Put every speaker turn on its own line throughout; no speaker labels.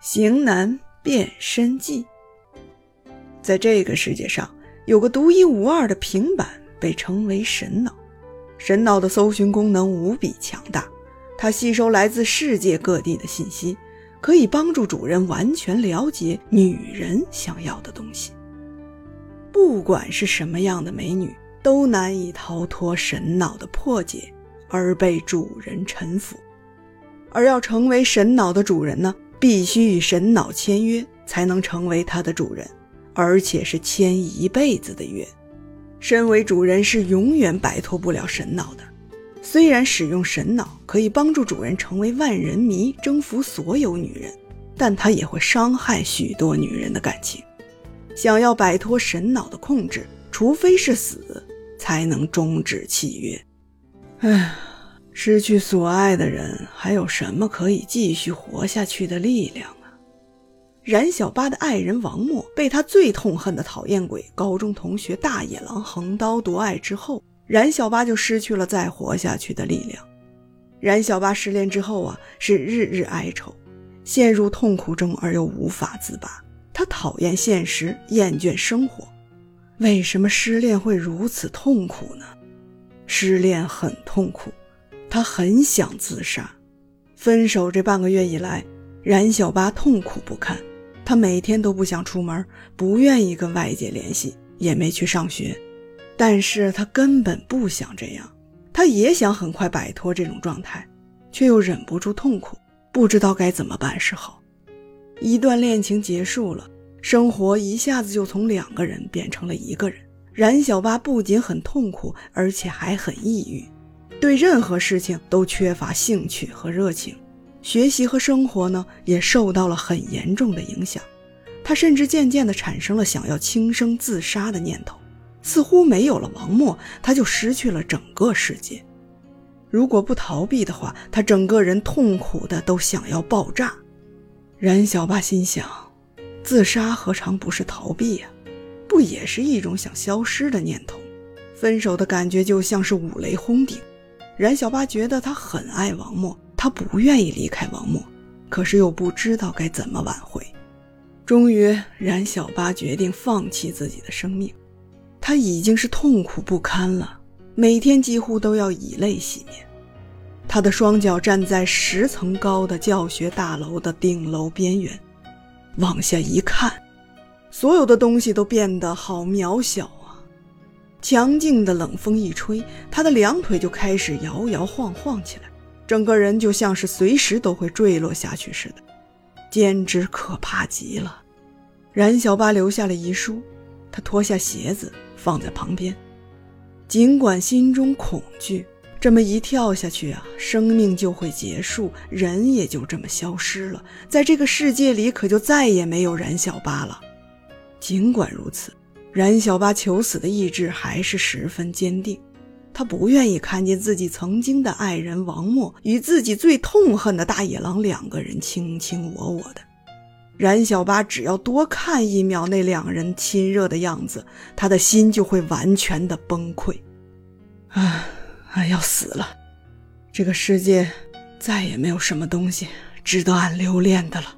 型男变身记。在这个世界上，有个独一无二的平板，被称为神脑。神脑的搜寻功能无比强大，它吸收来自世界各地的信息，可以帮助主人完全了解女人想要的东西。不管是什么样的美女，都难以逃脱神脑的破解，而被主人臣服。而要成为神脑的主人呢，必须与神脑签约，才能成为它的主人，而且是签一辈子的约。身为主人是永远摆脱不了神脑的。虽然使用神脑可以帮助主人成为万人迷，征服所有女人，但它也会伤害许多女人的感情。想要摆脱神脑的控制，除非是死，才能终止契约。唉，失去所爱的人，还有什么可以继续活下去的力量啊？冉小八的爱人王默被他最痛恨的讨厌鬼高中同学大野狼横刀夺爱之后，冉小八就失去了再活下去的力量。冉小八失恋之后啊，是日日哀愁，陷入痛苦中而又无法自拔。他讨厌现实，厌倦生活。为什么失恋会如此痛苦呢？失恋很痛苦，他很想自杀。分手这半个月以来，冉小八痛苦不堪。他每天都不想出门，不愿意跟外界联系，也没去上学。但是他根本不想这样，他也想很快摆脱这种状态，却又忍不住痛苦，不知道该怎么办是好。一段恋情结束了，生活一下子就从两个人变成了一个人。冉小八不仅很痛苦，而且还很抑郁，对任何事情都缺乏兴趣和热情。学习和生活呢，也受到了很严重的影响。他甚至渐渐地产生了想要轻生自杀的念头。似乎没有了王默，他就失去了整个世界。如果不逃避的话，他整个人痛苦的都想要爆炸。冉小八心想，自杀何尝不是逃避呀？不也是一种想消失的念头？分手的感觉就像是五雷轰顶。冉小八觉得他很爱王默。他不愿意离开王默，可是又不知道该怎么挽回。终于，冉小八决定放弃自己的生命。他已经是痛苦不堪了，每天几乎都要以泪洗面。他的双脚站在十层高的教学大楼的顶楼边缘，往下一看，所有的东西都变得好渺小！强劲的冷风一吹，他的两腿就开始摇摇晃晃起来。整个人就像是随时都会坠落下去似的，简直可怕极了。冉小八留下了遗书，他脱下鞋子放在旁边。尽管心中恐惧，这么一跳下去啊，生命就会结束，人也就这么消失了，在这个世界里可就再也没有冉小八了。尽管如此，冉小八求死的意志还是十分坚定。他不愿意看见自己曾经的爱人王默与自己最痛恨的大野狼两个人卿卿我我的。冉小八只要多看一秒那两人亲热的样子，他的心就会完全的崩溃。啊，俺要死了！这个世界再也没有什么东西值得俺留恋的了。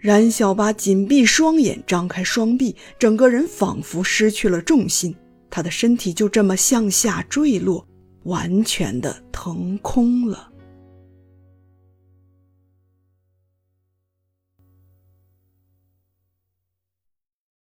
冉小八紧闭双眼，张开双臂，整个人仿佛失去了重心。他的身体就这么向下坠落，完全的腾空了。